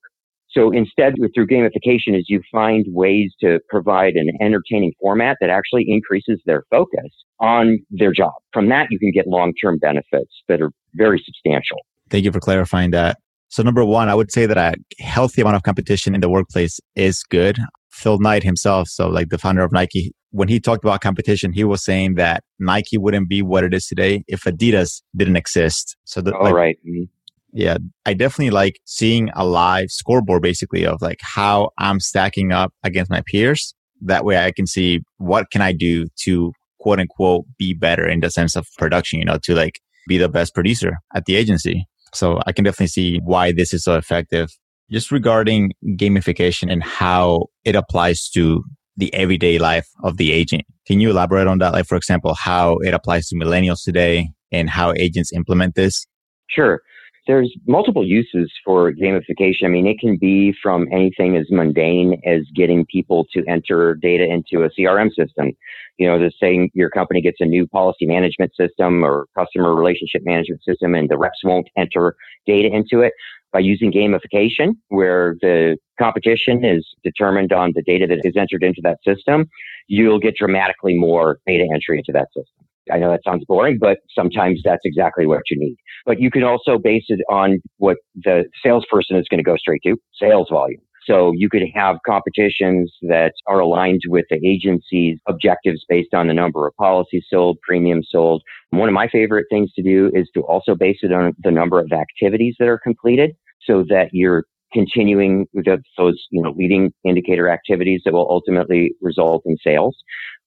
So instead, through gamification, is you find ways to provide an entertaining format that actually increases their focus on their job. From that, you can get long-term benefits that are very substantial. Thank you for clarifying that. So number one, I would say that a healthy amount of competition in the workplace is good. Phil Knight himself, so like the founder of Nike, when he talked about competition, he was saying that Nike wouldn't be what it is today if Adidas didn't exist. So the, oh, like, right. Mm-hmm. Yeah, I definitely like seeing a live scoreboard basically of like how I'm stacking up against my peers. That way I can see what can I do to quote unquote be better in the sense of production, you know, to like be the best producer at the agency. So I can definitely see why this is so effective. Just regarding gamification and how it applies to the everyday life of the agent. Can you elaborate on that? Like, for example, how it applies to millennials today and how agents implement this? Sure there's multiple uses for gamification. I mean, it can be from anything as mundane as getting people to enter data into a CRM system. You know, the saying your company gets a new policy management system or customer relationship management system and the reps won't enter data into it by using gamification where the competition is determined on the data that is entered into that system, you'll get dramatically more data entry into that system. I know that sounds boring, but sometimes that's exactly what you need. But you can also base it on what the salesperson is going to go straight to sales volume. So you could have competitions that are aligned with the agency's objectives based on the number of policies sold, premiums sold. One of my favorite things to do is to also base it on the number of activities that are completed so that you're continuing the, those, you know, leading indicator activities that will ultimately result in sales.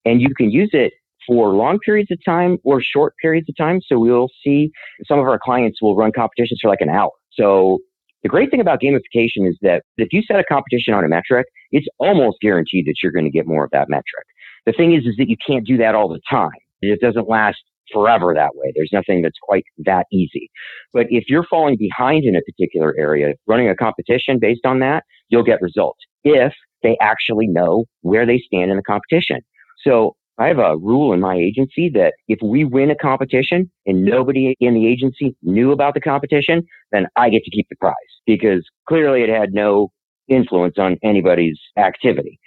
And you can use it for long periods of time or short periods of time. So we'll see some of our clients will run competitions for like an hour. So the great thing about gamification is that if you set a competition on a metric, it's almost guaranteed that you're going to get more of that metric. The thing is, is that you can't do that all the time. It doesn't last forever that way. There's nothing that's quite that easy. But if you're falling behind in a particular area, running a competition based on that, you'll get results if they actually know where they stand in the competition. So I have a rule in my agency that if we win a competition and nobody in the agency knew about the competition, then I get to keep the prize because clearly it had no influence on anybody's activity.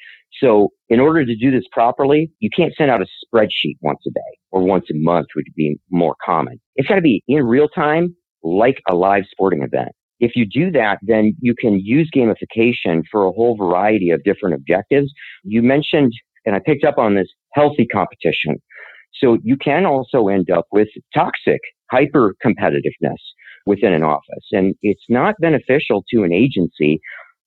So in order to do this properly, you can't send out a spreadsheet once a day or once a month which would be more common. It's got to be in real time, like a live sporting event. If you do that, then you can use gamification for a whole variety of different objectives. You mentioned and I picked up on this healthy competition. So you can also end up with toxic hyper competitiveness within an office. And it's not beneficial to an agency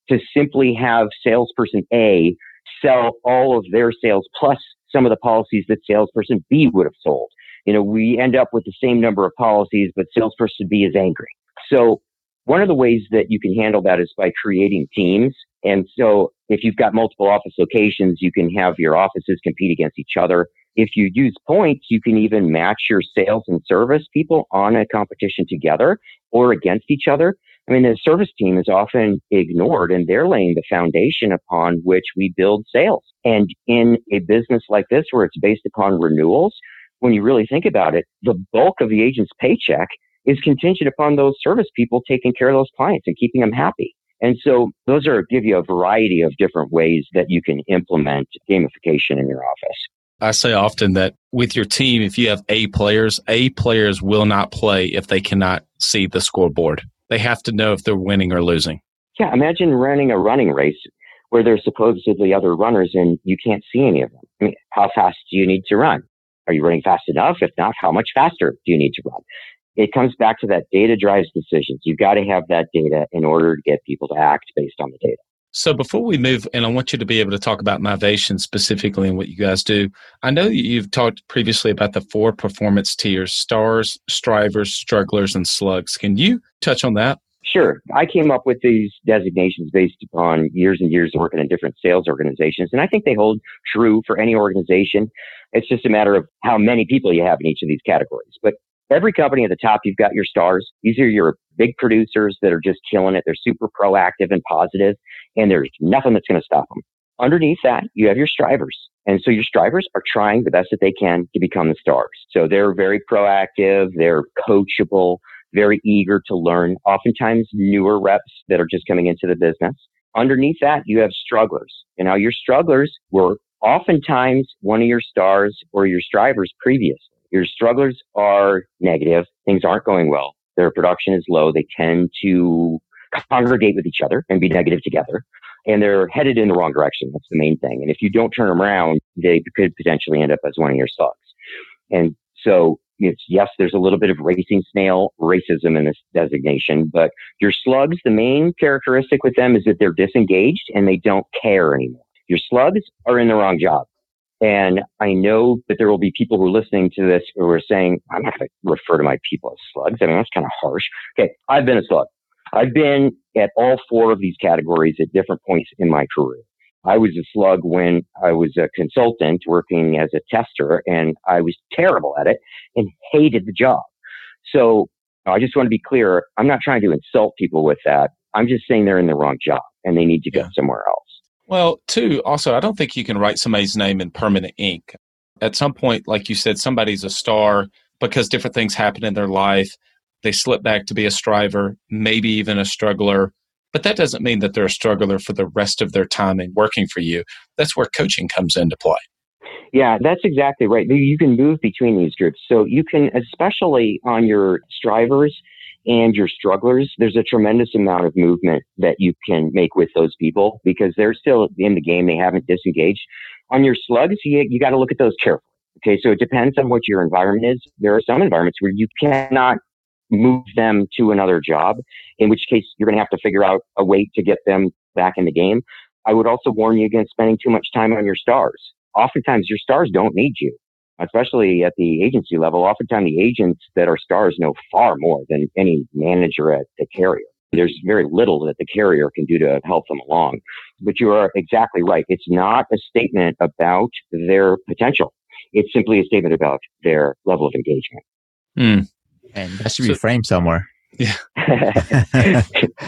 to simply have salesperson A sell all of their sales plus some of the policies that salesperson B would have sold. You know, we end up with the same number of policies, but salesperson B is angry. So one of the ways that you can handle that is by creating teams. And so if you've got multiple office locations, you can have your offices compete against each other. If you use points, you can even match your sales and service people on a competition together or against each other. I mean, the service team is often ignored and they're laying the foundation upon which we build sales. And in a business like this, where it's based upon renewals, when you really think about it, the bulk of the agent's paycheck is contingent upon those service people taking care of those clients and keeping them happy. And so those are give you a variety of different ways that you can implement gamification in your office. I say often that with your team, if you have A players, A players will not play if they cannot see the scoreboard. They have to know if they're winning or losing. Yeah, imagine running a running race where there's supposedly other runners and you can't see any of them. I mean, how fast do you need to run? Are you running fast enough? If not, how much faster do you need to run? It comes back to that data drives decisions. You've got to have that data in order to get people to act based on the data. So before we move, and I want you to be able to talk about Mivation specifically and what you guys do. I know you've talked previously about the four performance tiers: stars, strivers, strugglers, and slugs. Can you touch on that? Sure. I came up with these designations based upon years and years of working in different sales organizations, and I think they hold true for any organization. It's just a matter of how many people you have in each of these categories. But Every company at the top, you've got your stars. These are your big producers that are just killing it. They're super proactive and positive, and there's nothing that's going to stop them. Underneath that, you have your strivers. And so your strivers are trying the best that they can to become the stars. So they're very proactive. They're coachable, very eager to learn, oftentimes newer reps that are just coming into the business. Underneath that, you have strugglers. And now your strugglers were oftentimes one of your stars or your strivers previously. Your strugglers are negative. Things aren't going well. Their production is low. They tend to congregate with each other and be negative together. And they're headed in the wrong direction. That's the main thing. And if you don't turn them around, they could potentially end up as one of your slugs. And so it's, yes, there's a little bit of racing snail racism in this designation, but your slugs, the main characteristic with them is that they're disengaged and they don't care anymore. Your slugs are in the wrong job. And I know that there will be people who are listening to this who are saying, I'm not going to refer to my people as slugs. I mean, that's kind of harsh. Okay. I've been a slug. I've been at all four of these categories at different points in my career. I was a slug when I was a consultant working as a tester and I was terrible at it and hated the job. So I just want to be clear. I'm not trying to insult people with that. I'm just saying they're in the wrong job and they need to yeah. go somewhere else. Well, two, also, I don't think you can write somebody's name in permanent ink. At some point, like you said, somebody's a star because different things happen in their life. They slip back to be a striver, maybe even a struggler. But that doesn't mean that they're a struggler for the rest of their time in working for you. That's where coaching comes into play. Yeah, that's exactly right. You can move between these groups. So you can, especially on your strivers, and your strugglers, there's a tremendous amount of movement that you can make with those people because they're still in the game. They haven't disengaged. On your slugs, you, you got to look at those carefully. Okay. So it depends on what your environment is. There are some environments where you cannot move them to another job, in which case you're going to have to figure out a way to get them back in the game. I would also warn you against spending too much time on your stars. Oftentimes your stars don't need you especially at the agency level, oftentimes the agents that are stars know far more than any manager at the carrier. There's very little that the carrier can do to help them along. But you are exactly right. It's not a statement about their potential. It's simply a statement about their level of engagement. Mm. And that should be so, framed somewhere. Yeah.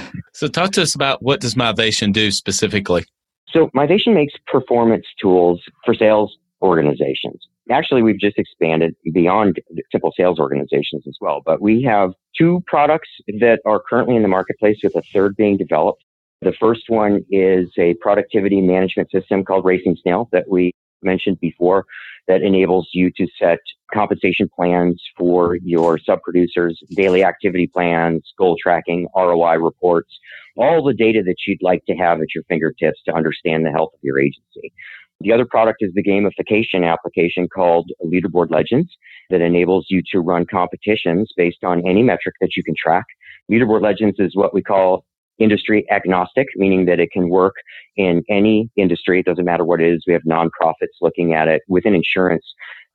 so talk to us about what does Mivation do specifically? So Mivation makes performance tools for sales organizations. Actually, we've just expanded beyond simple sales organizations as well, but we have two products that are currently in the marketplace with a third being developed. The first one is a productivity management system called Racing Snail that we mentioned before that enables you to set compensation plans for your sub producers, daily activity plans, goal tracking, ROI reports, all the data that you'd like to have at your fingertips to understand the health of your agency. The other product is the gamification application called Leaderboard Legends that enables you to run competitions based on any metric that you can track. Leaderboard Legends is what we call industry agnostic, meaning that it can work in any industry. It doesn't matter what it is. We have nonprofits looking at it within insurance,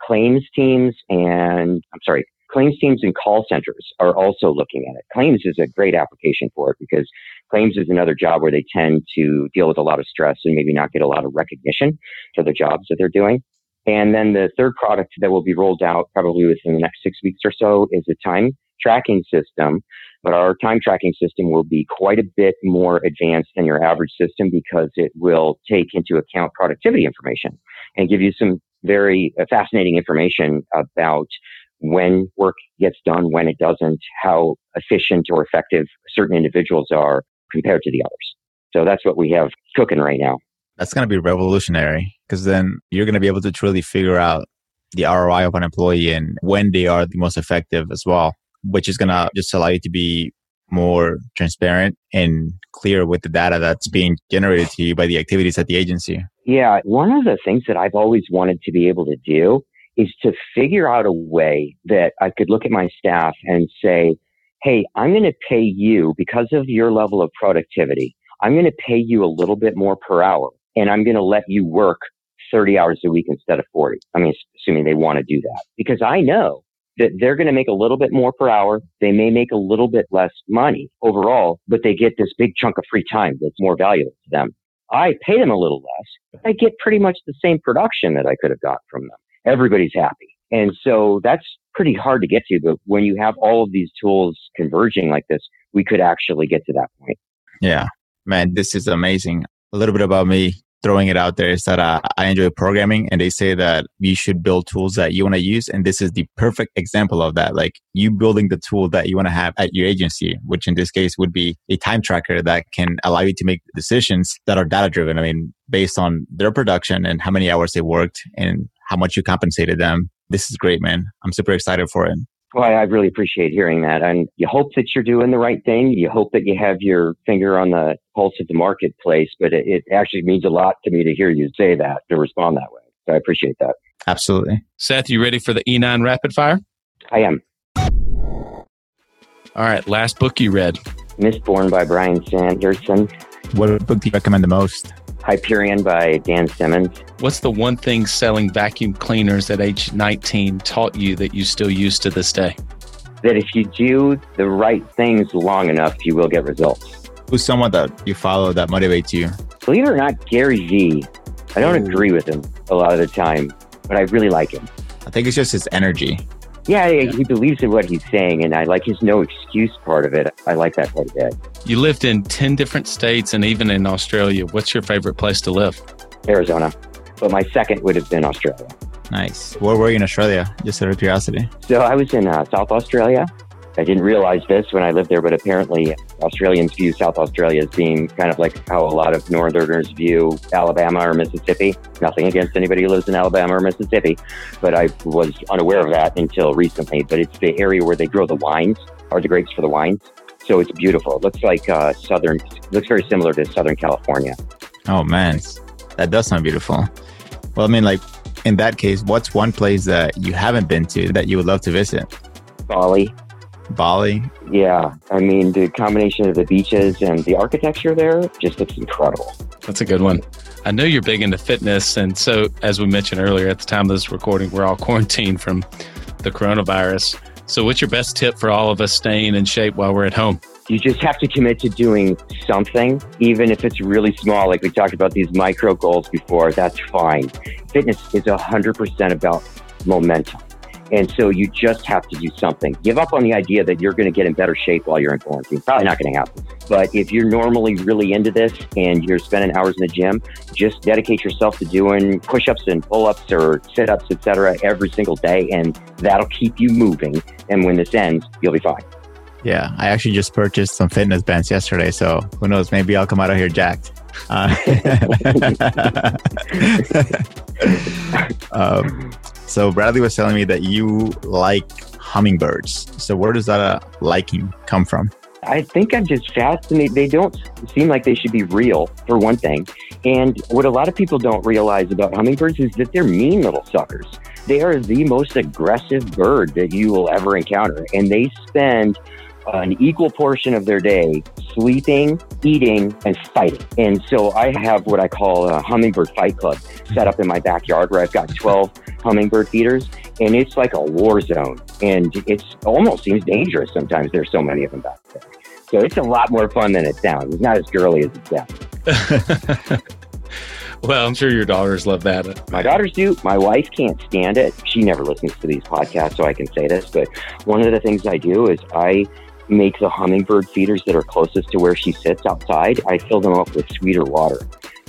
claims teams, and I'm sorry, claims teams and call centers are also looking at it. Claims is a great application for it because claims is another job where they tend to deal with a lot of stress and maybe not get a lot of recognition for the jobs that they're doing. And then the third product that will be rolled out probably within the next six weeks or so is a time tracking system. But our time tracking system will be quite a bit more advanced than your average system because it will take into account productivity information and give you some very uh, fascinating information about when work gets done, when it doesn't, how efficient or effective certain individuals are compared to the others. So that's what we have cooking right now. That's going to be revolutionary because then you're going to be able to truly figure out the ROI of an employee and when they are the most effective as well, which is going to just allow you to be more transparent and clear with the data that's being generated to you by the activities at the agency. Yeah, one of the things that I've always wanted to be able to do is to figure out a way that I could look at my staff and say, Hey, I'm going to pay you because of your level of productivity. I'm going to pay you a little bit more per hour and I'm going to let you work 30 hours a week instead of 40. I mean, assuming they want to do that because I know that they're going to make a little bit more per hour. They may make a little bit less money overall, but they get this big chunk of free time that's more valuable to them. I pay them a little less, I get pretty much the same production that I could have got from them everybody's happy. And so that's pretty hard to get to. But when you have all of these tools converging like this, we could actually get to that point. Yeah, man, this is amazing. A little bit about me throwing it out there is that uh, I enjoy programming and they say that you should build tools that you want to use. And this is the perfect example of that. Like you building the tool that you want to have at your agency, which in this case would be a time tracker that can allow you to make decisions that are data driven. I mean, based on their production and how many hours they worked and how much you compensated them. This is great, man. I'm super excited for it. Well, I really appreciate hearing that. And you hope that you're doing the right thing. You hope that you have your finger on the pulse of the marketplace, but it, it actually means a lot to me to hear you say that, to respond that way. So I appreciate that. Absolutely. Seth, you ready for the E9 rapid fire? I am. All right. Last book you read? Mistborn by Brandon Sanderson. What book do you recommend the most? Hyperion by Dan Simmons. What's the one thing selling vacuum cleaners at age 19 taught you that you still use to this day? That if you do the right things long enough, you will get results. Who's someone that you follow that motivates you? Believe it or not, Gary Vee. I don't Ooh. agree with him a lot of the time, but I really like him. I think it's just his energy. Yeah, yeah, he believes in what he's saying, and I like his no excuse part of it. I like that quite a bit. You lived in 10 different states and even in Australia. What's your favorite place to live? Arizona. But my second would have been Australia. Nice. Where were you in Australia? Just out of curiosity. So I was in uh, South Australia. I didn't realize this when I lived there, but apparently Australians view South Australia as being kind of like how a lot of Northerners view Alabama or Mississippi. Nothing against anybody who lives in Alabama or Mississippi, but I was unaware of that until recently. But it's the area where they grow the wines, or the grapes for the wines. So it's beautiful. It looks like uh, southern, looks very similar to Southern California. Oh man, that does sound beautiful. Well, I mean, like in that case, what's one place that you haven't been to that you would love to visit? Bali. Bali. Yeah, I mean the combination of the beaches and the architecture there just looks incredible. That's a good one. I know you're big into fitness, and so as we mentioned earlier, at the time of this recording, we're all quarantined from the coronavirus. So, what's your best tip for all of us staying in shape while we're at home? You just have to commit to doing something, even if it's really small. Like we talked about these micro goals before, that's fine. Fitness is 100% about momentum. And so you just have to do something. Give up on the idea that you're going to get in better shape while you're in quarantine. Probably not going to happen. But if you're normally really into this and you're spending hours in the gym, just dedicate yourself to doing push-ups and pull-ups or sit-ups, etc., every single day, and that'll keep you moving. And when this ends, you'll be fine. Yeah, I actually just purchased some fitness bands yesterday, so who knows? Maybe I'll come out of here jacked. Uh, um, so Bradley was telling me that you like hummingbirds. So where does that uh, liking come from? I think I'm just fascinated. They don't seem like they should be real, for one thing. And what a lot of people don't realize about hummingbirds is that they're mean little suckers. They are the most aggressive bird that you will ever encounter. And they spend an equal portion of their day sleeping, eating, and fighting. And so I have what I call a hummingbird fight club set up in my backyard where I've got 12 hummingbird feeders and it's like a war zone. And it almost seems dangerous sometimes. There's so many of them back there. So it's a lot more fun than it sounds. It's not as girly as it sounds. well, I'm sure your daughters love that. My daughters do. My wife can't stand it. She never listens to these podcasts, so I can say this. But one of the things I do is I make the hummingbird feeders that are closest to where she sits outside, I fill them up with sweeter water.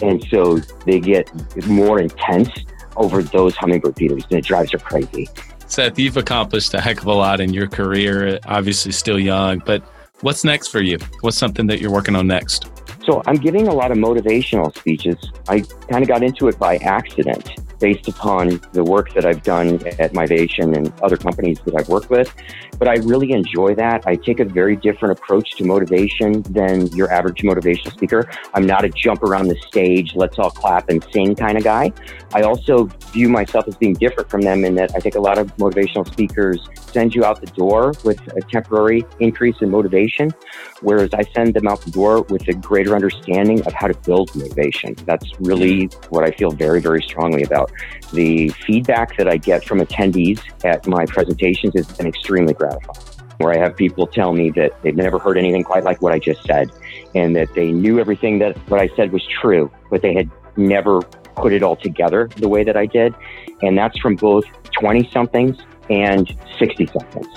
And so they get more intense over those hummingbird feeders, and it drives her crazy. Seth, you've accomplished a heck of a lot in your career, obviously still young, but what's next for you? What's something that you're working on next? So I'm giving a lot of motivational speeches. I kind of got into it by accident based upon the work that I've done at Mivation and other companies that I've worked with. But I really enjoy that. I take a very different approach to motivation than your average motivational speaker. I'm not a jump around the stage, let's all clap and sing kind of guy. I also view myself as being different from them in that I think a lot of motivational speakers send you out the door with a temporary increase in motivation, whereas I send them out the door with a greater understanding of how to build motivation. That's really what I feel very, very strongly about. The feedback that I get from attendees at my presentations has been extremely gratifying. Where I have people tell me that they've never heard anything quite like what I just said, and that they knew everything that what I said was true, but they had never put it all together the way that I did. And that's from both 20 somethings and 60 seconds.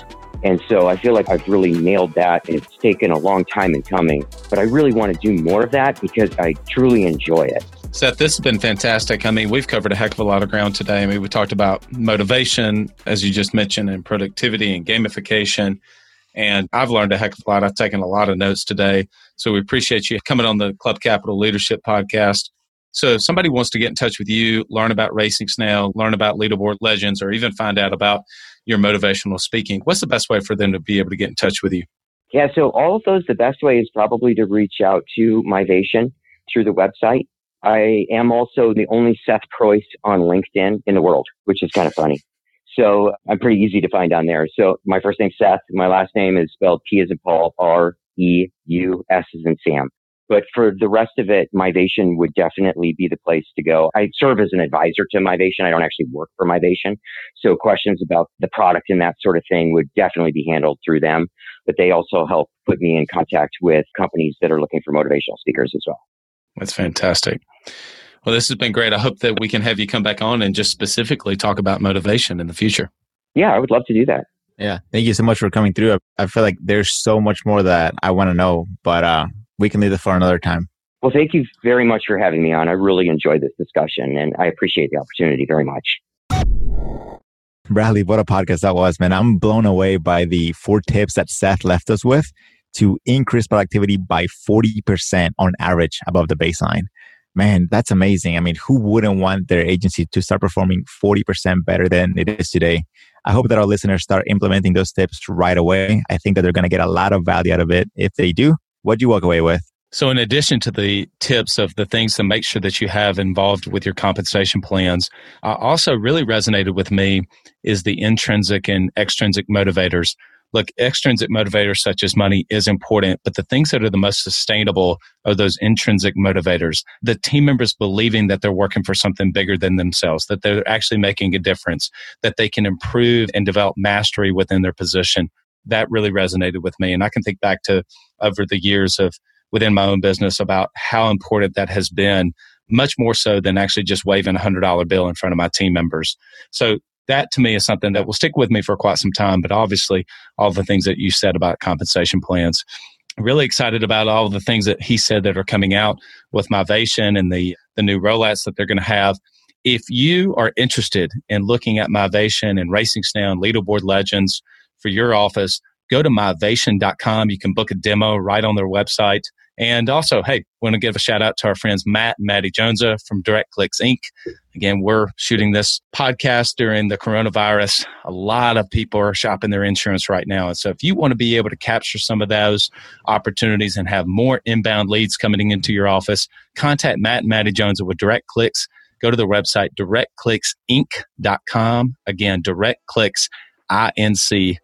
And so I feel like I've really nailed that. And it's taken a long time in coming, but I really want to do more of that because I truly enjoy it. Seth, this has been fantastic. I mean, we've covered a heck of a lot of ground today. I mean, we talked about motivation, as you just mentioned, and productivity and gamification. And I've learned a heck of a lot. I've taken a lot of notes today. So we appreciate you coming on the Club Capital Leadership Podcast. So if somebody wants to get in touch with you, learn about Racing Snail, learn about Leaderboard Legends, or even find out about your motivational speaking, what's the best way for them to be able to get in touch with you? Yeah, so all of those, the best way is probably to reach out to Mivation through the website. I am also the only Seth Preuss on LinkedIn in the world, which is kind of funny. So I'm pretty easy to find on there. So my first name Seth, my last name is spelled P as in Paul, R E U S as in Sam. But for the rest of it, Mivation would definitely be the place to go. I serve as an advisor to Mivation. I don't actually work for Mivation. So questions about the product and that sort of thing would definitely be handled through them. But they also help put me in contact with companies that are looking for motivational speakers as well. That's fantastic. Well, this has been great. I hope that we can have you come back on and just specifically talk about motivation in the future. Yeah, I would love to do that. Yeah. Thank you so much for coming through. I feel like there's so much more that I want to know, but uh, we can leave it for another time. Well, thank you very much for having me on. I really enjoyed this discussion and I appreciate the opportunity very much. Bradley, what a podcast that was, man. I'm blown away by the four tips that Seth left us with to increase productivity by 40% on average above the baseline. Man, that's amazing. I mean, who wouldn't want their agency to start performing 40% better than it is today? I hope that our listeners start implementing those tips right away. I think that they're going to get a lot of value out of it if they do. What do you walk away with? So, in addition to the tips of the things to make sure that you have involved with your compensation plans, uh, also really resonated with me is the intrinsic and extrinsic motivators. Look, extrinsic motivators such as money is important, but the things that are the most sustainable are those intrinsic motivators. The team members believing that they're working for something bigger than themselves, that they're actually making a difference, that they can improve and develop mastery within their position that really resonated with me. And I can think back to over the years of within my own business about how important that has been, much more so than actually just waving a hundred dollar bill in front of my team members. So that to me is something that will stick with me for quite some time. But obviously, all the things that you said about compensation plans. Really excited about all the things that he said that are coming out with Mivation and the the new rollouts that they're going to have. If you are interested in looking at Mivation and Racing Snail and Leaderboard Legends, for your office, go to mivation.com. You can book a demo right on their website. And also, hey, want to give a shout out to our friends Matt and Maddie Jonesa from DirectClicks Inc. Again, we're shooting this podcast during the coronavirus. A lot of people are shopping their insurance right now. And so if you want to be able to capture some of those opportunities and have more inbound leads coming into your office, contact Matt and Maddie Jones with Direct Clicks. Go to the website directclicksinc.com. Again, Direct Clicks, I-N-C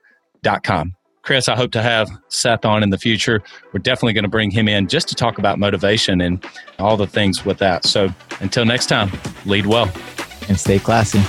com. Chris, I hope to have Seth on in the future. We're definitely going to bring him in just to talk about motivation and all the things with that. So until next time, lead well and stay classy.